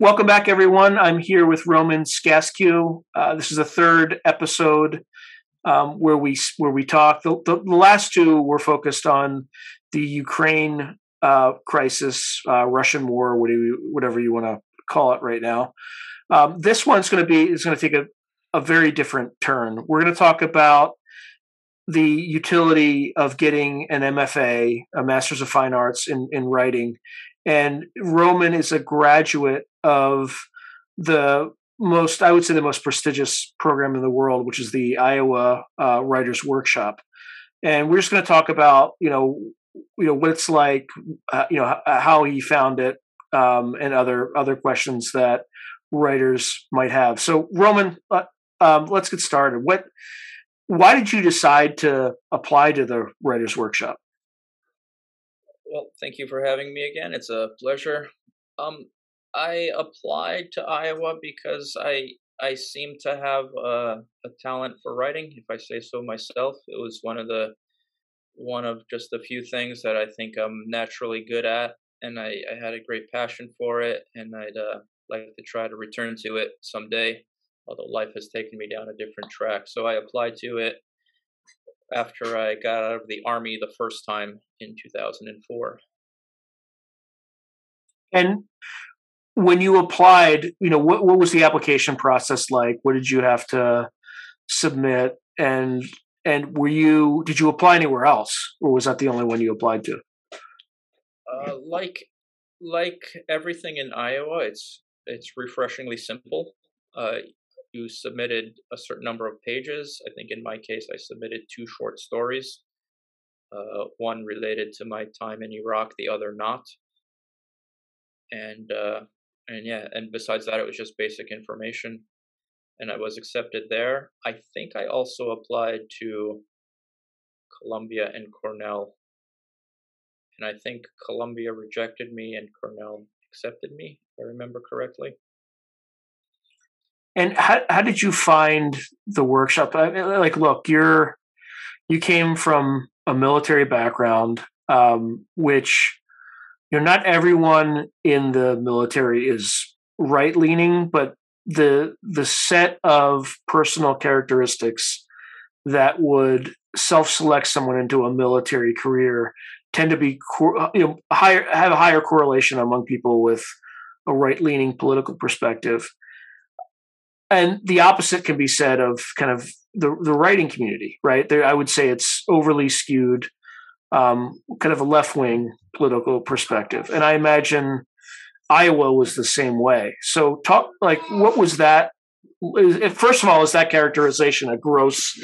Welcome back, everyone. I'm here with Roman Skaskiw. Uh, this is the third episode um, where we where we talk. The, the, the, last two were focused on the Ukraine uh, crisis, uh, Russian war, whatever you, whatever you want to call it right now. Um, this one's going to be is going to take a, a very different turn. We're going to talk about the utility of getting an MFA, a Master's of Fine Arts in, in writing. And Roman is a graduate of the most, I would say, the most prestigious program in the world, which is the Iowa uh, Writers Workshop. And we're just going to talk about, you know, you know what it's like, uh, you know, how he found it, um, and other other questions that writers might have. So, Roman, uh, um, let's get started. What why did you decide to apply to the writers workshop well thank you for having me again it's a pleasure um i applied to iowa because i i seem to have a, a talent for writing if i say so myself it was one of the one of just a few things that i think i'm naturally good at and i, I had a great passion for it and i'd uh, like to try to return to it someday although life has taken me down a different track. So I applied to it after I got out of the army the first time in 2004. And when you applied, you know, what, what was the application process like? What did you have to submit? And and were you did you apply anywhere else, or was that the only one you applied to? Uh, like like everything in Iowa, it's it's refreshingly simple. Uh, you submitted a certain number of pages. I think in my case, I submitted two short stories, uh, one related to my time in Iraq, the other not. And uh, and yeah, and besides that, it was just basic information, and I was accepted there. I think I also applied to Columbia and Cornell, and I think Columbia rejected me and Cornell accepted me, if I remember correctly. And how how did you find the workshop? I mean, like, look, you're you came from a military background, um, which you know not everyone in the military is right leaning, but the the set of personal characteristics that would self select someone into a military career tend to be uh, you know higher have a higher correlation among people with a right leaning political perspective and the opposite can be said of kind of the the writing community, right? There, I would say it's overly skewed, um, kind of a left wing political perspective, and I imagine Iowa was the same way. So, talk like what was that? First of all, is that characterization a gross?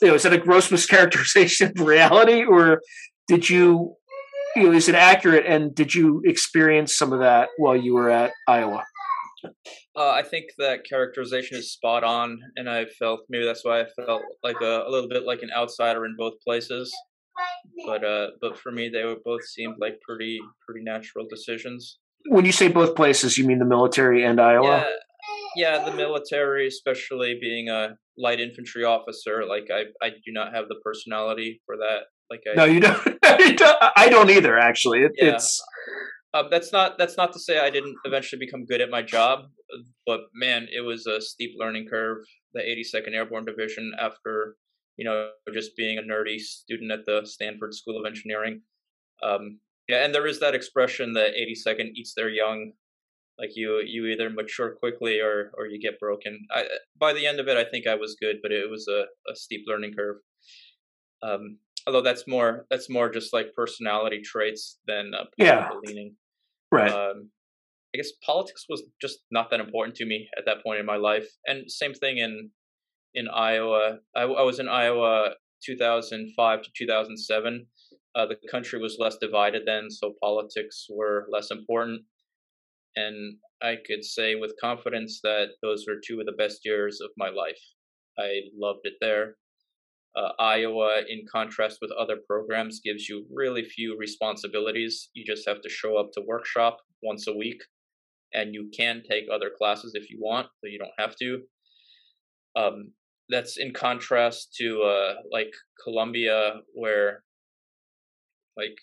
You know, is that a gross mischaracterization of reality, or did you? You know, is it accurate? And did you experience some of that while you were at Iowa? Uh, I think that characterization is spot on, and I felt maybe that's why I felt like a, a little bit like an outsider in both places. But uh, but for me, they were both seemed like pretty pretty natural decisions. When you say both places, you mean the military and Iowa? Yeah, yeah, the military, especially being a light infantry officer. Like I, I do not have the personality for that. Like I, no, you don't. I don't either. Actually, it, yeah. it's um, that's not that's not to say I didn't eventually become good at my job, but man, it was a steep learning curve. The 82nd Airborne Division, after you know just being a nerdy student at the Stanford School of Engineering, um, yeah, and there is that expression that 82nd eats their young. Like you, you either mature quickly or or you get broken. I, by the end of it, I think I was good, but it was a, a steep learning curve. Um, although that's more that's more just like personality traits than uh, yeah. leaning. Right. Um, I guess politics was just not that important to me at that point in my life, and same thing in in Iowa. I, I was in Iowa 2005 to 2007. Uh, the country was less divided then, so politics were less important. And I could say with confidence that those were two of the best years of my life. I loved it there. Uh, Iowa, in contrast with other programs, gives you really few responsibilities. You just have to show up to workshop once a week, and you can take other classes if you want, but you don't have to. Um, that's in contrast to uh, like Columbia, where like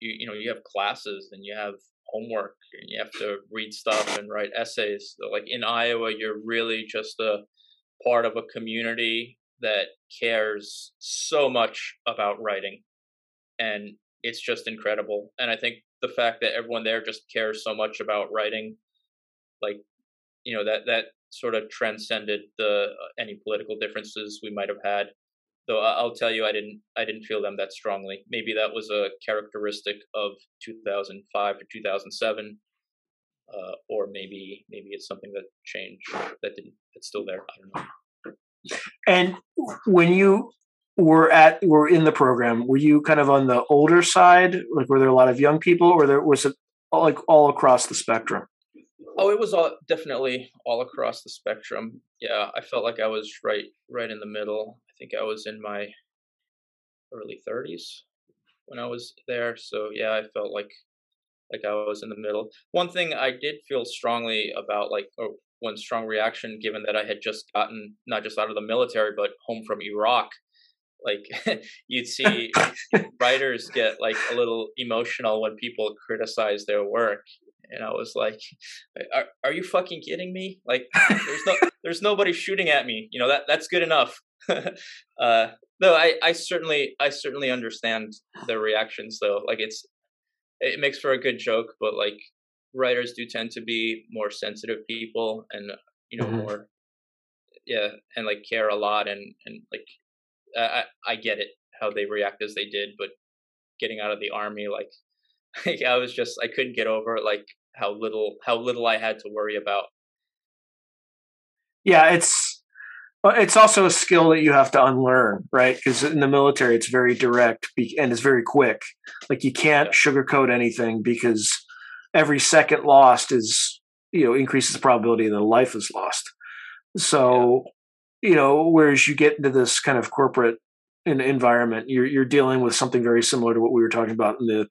you you know you have classes and you have homework and you have to read stuff and write essays. So like in Iowa, you're really just a part of a community that cares so much about writing, and it's just incredible. And I think the fact that everyone there just cares so much about writing, like you know that that sort of transcended the uh, any political differences we might have had though I'll tell you, I didn't I didn't feel them that strongly. Maybe that was a characteristic of 2005 to 2007, uh, or maybe maybe it's something that changed that didn't it's still there. I don't know. And when you were at were in the program, were you kind of on the older side? Like, were there a lot of young people, or there was it like all across the spectrum? Oh, it was all definitely all across the spectrum. Yeah, I felt like I was right right in the middle. I think I was in my early 30s when I was there. So yeah, I felt like like I was in the middle. One thing I did feel strongly about, like, or one strong reaction, given that I had just gotten not just out of the military but home from Iraq. Like you'd see writers get like a little emotional when people criticize their work, and I was like, "Are are you fucking kidding me? Like, there's no there's nobody shooting at me. You know that that's good enough." uh, no, I, I certainly I certainly understand the reactions though. Like it's it makes for a good joke, but like writers do tend to be more sensitive people and you know mm-hmm. more yeah and like care a lot and and like I I get it how they react as they did, but getting out of the army like, like I was just I couldn't get over like how little how little I had to worry about. Yeah, it's uh, it's also a skill that you have to unlearn, right? Because in the military, it's very direct and it's very quick. Like you can't sugarcoat anything because every second lost is, you know, increases the probability that a life is lost. So, yeah. you know, whereas you get into this kind of corporate in environment, you're you're dealing with something very similar to what we were talking about in the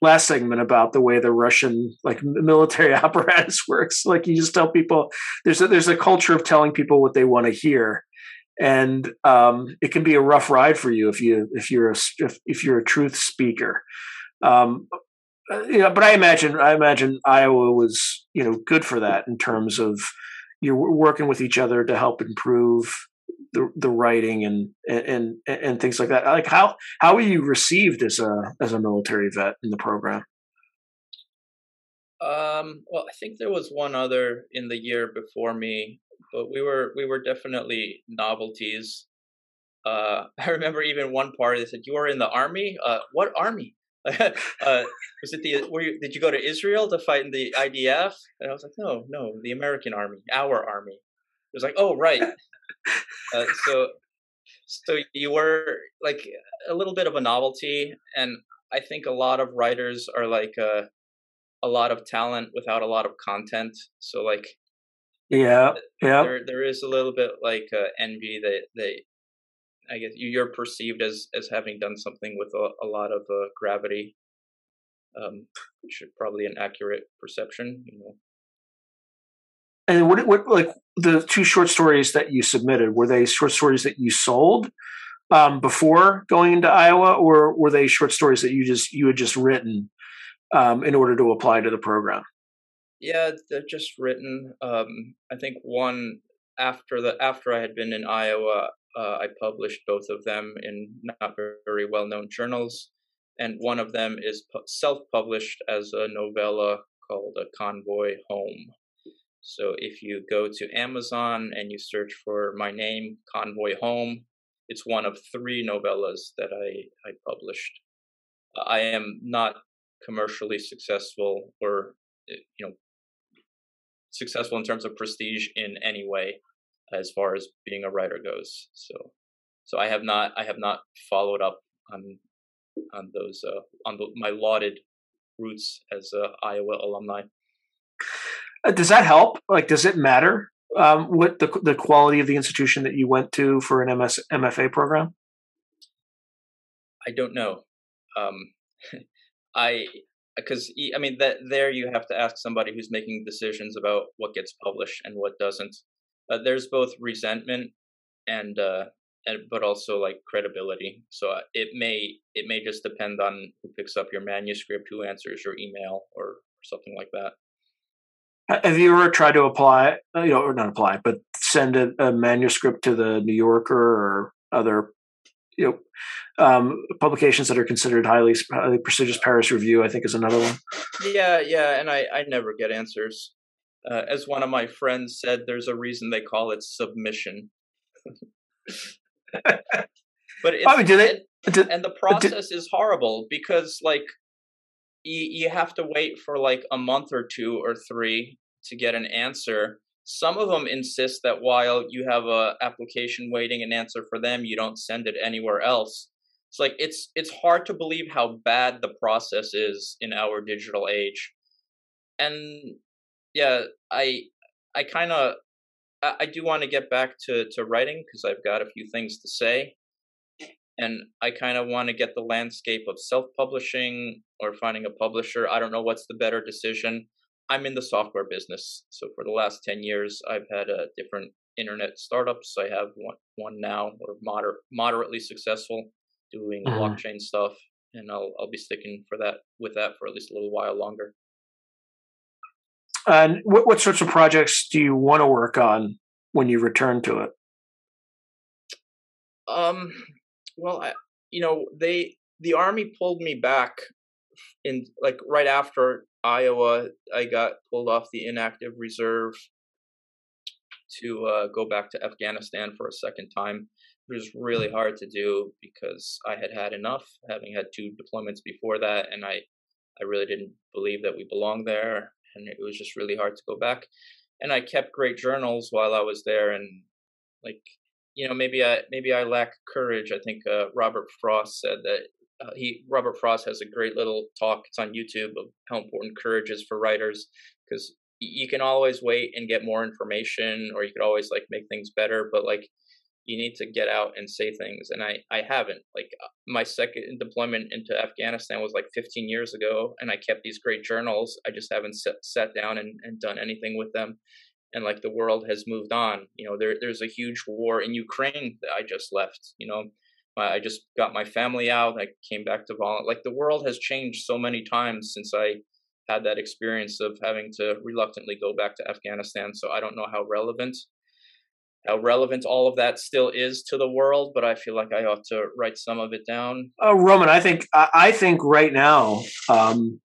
last segment about the way the Russian like military apparatus works. Like you just tell people there's a, there's a culture of telling people what they want to hear, and um, it can be a rough ride for you if you if you're a if, if you're a truth speaker. Um, uh, you know, but I imagine I imagine Iowa was you know good for that in terms of you're working with each other to help improve the the writing and and and things like that. Like how how were you received as a as a military vet in the program? Um, well, I think there was one other in the year before me, but we were we were definitely novelties. Uh, I remember even one part they said, "You are in the army. Uh, what army? uh, was it the? Were you, did you go to Israel to fight in the IDF?" And I was like, "No, no, the American army, our army." It was like, "Oh, right." Uh, so so you were like a little bit of a novelty and i think a lot of writers are like uh, a lot of talent without a lot of content so like yeah yeah. there, there is a little bit like uh, envy that they i guess you're perceived as as having done something with a, a lot of uh, gravity um which is probably an accurate perception you know and what, what like the two short stories that you submitted were they short stories that you sold um, before going into Iowa, or were they short stories that you just you had just written um, in order to apply to the program? Yeah, they're just written. Um, I think one after the after I had been in Iowa, uh, I published both of them in not very well known journals, and one of them is self published as a novella called "A Convoy Home." So if you go to Amazon and you search for my name, Convoy Home, it's one of three novellas that I, I published. I am not commercially successful or eh, you know successful in terms of prestige in any way as far as being a writer goes. So so I have not I have not followed up on on those uh, on the, my lauded roots as a Iowa alumni. Uh, does that help? Like, does it matter um, what the the quality of the institution that you went to for an MS MFA program? I don't know. Um, I because I mean that there you have to ask somebody who's making decisions about what gets published and what doesn't. Uh, there's both resentment and uh, and but also like credibility. So uh, it may it may just depend on who picks up your manuscript, who answers your email, or, or something like that. Have you ever tried to apply, uh, you know, or not apply, but send a, a manuscript to the New Yorker or other, you know, um, publications that are considered highly, highly prestigious Paris Review? I think is another one. Yeah, yeah, and I I never get answers. Uh, as one of my friends said, there's a reason they call it submission. but it's, I mean, do they, do, and the process do, is horrible because like you, you have to wait for like a month or two or three to get an answer. Some of them insist that while you have a application waiting an answer for them you don't send it anywhere else. It's like it's it's hard to believe how bad the process is in our digital age. And yeah i i kind of I, I do want to get back to to writing because i've got a few things to say and I kind of want to get the landscape of self-publishing or finding a publisher. I don't know what's the better decision. I'm in the software business, so for the last ten years, I've had a uh, different internet startups. I have one one now, or moder- moderately successful, doing mm-hmm. blockchain stuff, and I'll I'll be sticking for that with that for at least a little while longer. And what what sorts of projects do you want to work on when you return to it? Um, well, I, you know, they the army pulled me back in like right after Iowa. I got pulled off the inactive reserve to uh, go back to Afghanistan for a second time. It was really hard to do because I had had enough, having had two deployments before that, and I, I really didn't believe that we belonged there, and it was just really hard to go back. And I kept great journals while I was there, and like you know, maybe I maybe I lack courage. I think uh, Robert Frost said that uh, he Robert Frost has a great little talk. It's on YouTube of how important courage is for writers because you can always wait and get more information, or you could always like make things better. But like you need to get out and say things, and I I haven't. Like uh, my second deployment into Afghanistan was like 15 years ago, and I kept these great journals. I just haven't sat, sat down and, and done anything with them and like the world has moved on. You know, there there's a huge war in Ukraine that I just left. You know, I just got my family out. I came back to volunteer. Like the world has changed so many times since I had that experience of having to reluctantly go back to Afghanistan. So I don't know how relevant how relevant all of that still is to the world, but I feel like I ought to write some of it down. Oh, Roman, I think I think right now um,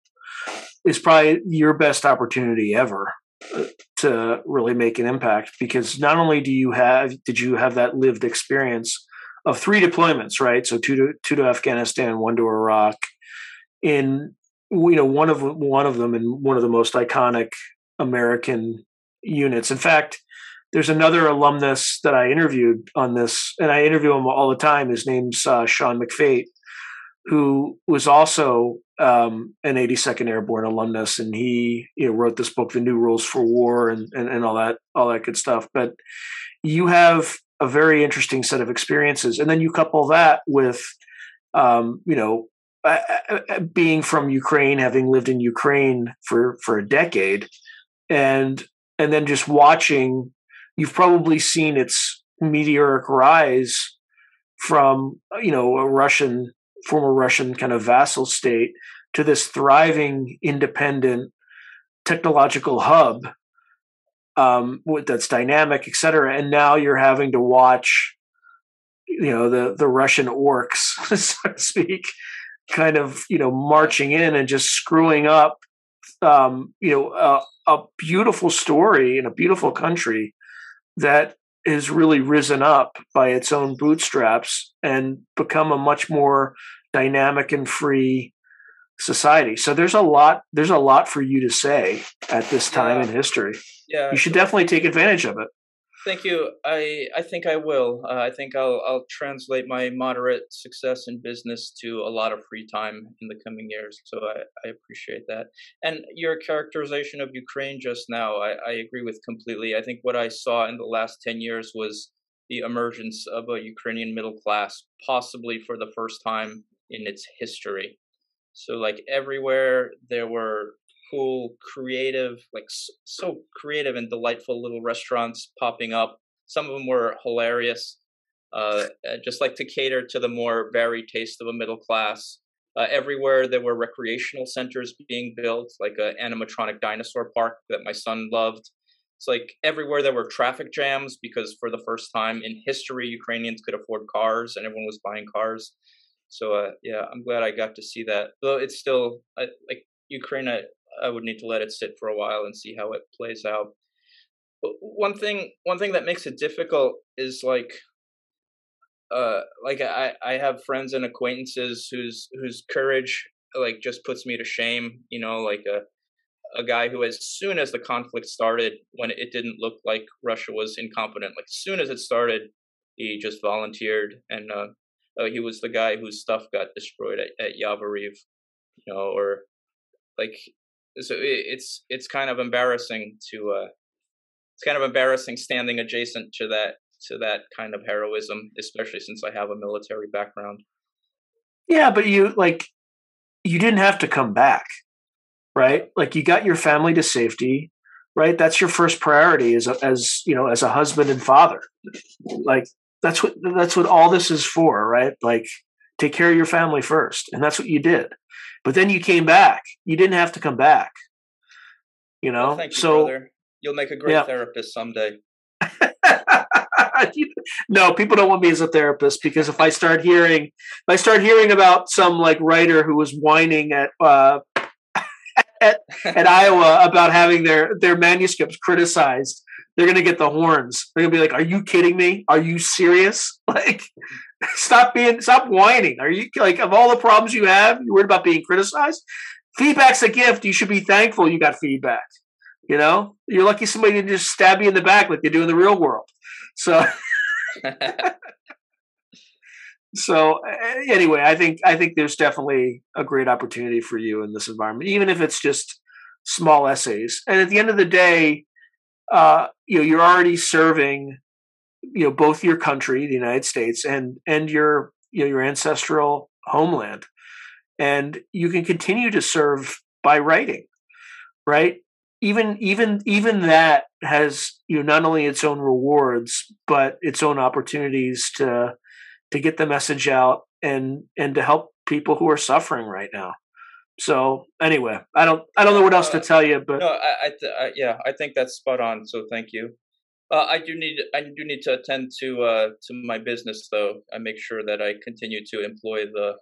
is probably your best opportunity ever to really make an impact because not only do you have did you have that lived experience of three deployments right? So two to two to afghanistan one to iraq. In you know one of one of them in one of the most iconic american units. In fact there's another alumnus that i interviewed on this and i interview him all the time. His name's uh, sean mcfate who was also um, an 82nd Airborne alumnus, and he you know wrote this book, The New Rules for War, and, and and all that all that good stuff. But you have a very interesting set of experiences, and then you couple that with um, you know being from Ukraine, having lived in Ukraine for for a decade, and and then just watching, you've probably seen its meteoric rise from you know a Russian former Russian kind of vassal state to this thriving, independent technological hub um, that's dynamic, et cetera. And now you're having to watch, you know, the the Russian orcs, so to speak, kind of you know marching in and just screwing up, um, you know, a, a beautiful story in a beautiful country that has really risen up by its own bootstraps and become a much more dynamic and free society. So there's a lot there's a lot for you to say at this time yeah. in history. Yeah. You should definitely take advantage of it. Thank you. I I think I will. Uh, I think I'll I'll translate my moderate success in business to a lot of free time in the coming years. So I, I appreciate that. And your characterization of Ukraine just now, I, I agree with completely. I think what I saw in the last ten years was the emergence of a Ukrainian middle class, possibly for the first time in its history. So like everywhere there were cool, creative, like so creative and delightful little restaurants popping up. Some of them were hilarious. uh, just like to cater to the more varied taste of a middle class. Uh, everywhere there were recreational centers being built, like an animatronic dinosaur park that my son loved. It's like everywhere there were traffic jams because for the first time in history, Ukrainians could afford cars and everyone was buying cars. So uh, yeah, I'm glad I got to see that. Though it's still uh, like Ukraine, I, would need to let it sit for a while and see how it plays out. But one thing, one thing that makes it difficult is like uh like i i have friends and acquaintances whose whose courage like just puts me to shame you know like a a guy who as soon as the conflict started when it didn't look like russia was incompetent like as soon as it started he just volunteered and uh, uh he was the guy whose stuff got destroyed at, at yavoriv you know or like so it, it's it's kind of embarrassing to uh it's kind of embarrassing standing adjacent to that to that kind of heroism, especially since I have a military background. Yeah, but you like you didn't have to come back, right? Like you got your family to safety, right? That's your first priority as a, as you know as a husband and father. Like that's what that's what all this is for, right? Like take care of your family first, and that's what you did. But then you came back. You didn't have to come back. You know, well, you, so brother. you'll make a great yeah. therapist someday. no, people don't want me as a therapist because if I start hearing, if I start hearing about some like writer who was whining at uh, at, at Iowa about having their their manuscripts criticized, they're gonna get the horns. They're gonna be like, "Are you kidding me? Are you serious? Like, stop being, stop whining. Are you like of all the problems you have, you're worried about being criticized? Feedback's a gift. You should be thankful you got feedback. You know, you're lucky somebody didn't just stab you in the back like they do in the real world. So, so anyway, I think I think there's definitely a great opportunity for you in this environment, even if it's just small essays. And at the end of the day, uh, you know, you're already serving, you know, both your country, the United States, and and your you know your ancestral homeland, and you can continue to serve by writing, right? even even even that has you know not only its own rewards but its own opportunities to to get the message out and and to help people who are suffering right now. So anyway i don't i don't know what else to uh, tell you but no i, I, I yeah i think that's spot on so thank you uh, I do need I do need to attend to uh, to my business though. I make sure that I continue to employ the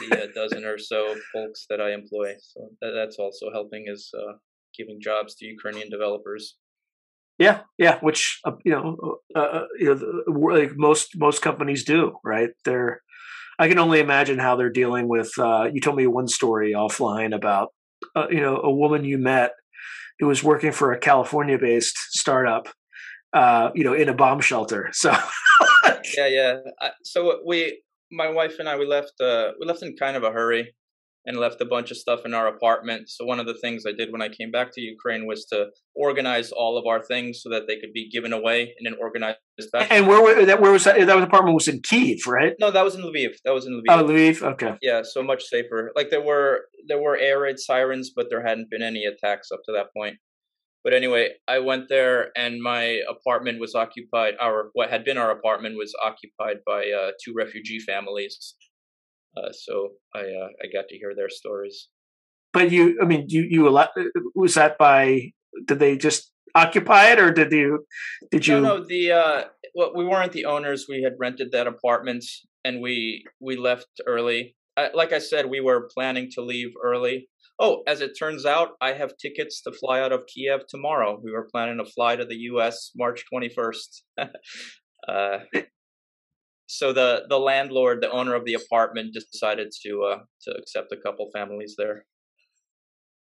the uh, dozen or so folks that I employ. So that, that's also helping is uh, giving jobs to Ukrainian developers. Yeah, yeah, which uh, you know, uh, you know, like most most companies do, right? They're, I can only imagine how they're dealing with. You told me one story offline about, you know, a woman you met who was working for a California-based startup, uh, you know, in a bomb shelter. So, yeah, yeah. so we, my wife and I, we left. Uh, we left in kind of a hurry and left a bunch of stuff in our apartment. So one of the things I did when I came back to Ukraine was to organize all of our things so that they could be given away in an organized fashion. And where that where was that? That was apartment was in Kiev, right? No, that was in Lviv. That was in Lviv. Oh, Lviv. Okay. Yeah, so much safer. Like there were there were air raid sirens, but there hadn't been any attacks up to that point. But anyway, I went there and my apartment was occupied. Our what had been our apartment was occupied by uh, two refugee families uh, so I uh, I got to hear their stories. But you, I mean, you you was that by? Did they just occupy it, or did you? Did you? No, no. The uh, well, we weren't the owners. We had rented that apartment, and we we left early. Uh, like I said, we were planning to leave early. Oh, as it turns out, I have tickets to fly out of Kiev tomorrow. We were planning to fly to the U.S. March twenty first. uh, so the the landlord, the owner of the apartment, decided to uh, to accept a couple families there.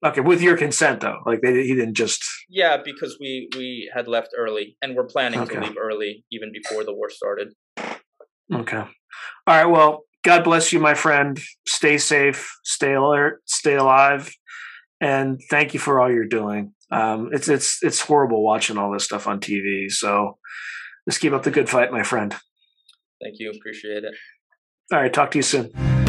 Okay, with your consent though, like they, he didn't just. Yeah, because we we had left early, and we're planning okay. to leave early even before the war started. Okay, all right. Well, God bless you, my friend. Stay safe, stay alert, stay alive, and thank you for all you're doing. Um, it's it's it's horrible watching all this stuff on TV. So just keep up the good fight, my friend. Thank you. Appreciate it. All right. Talk to you soon.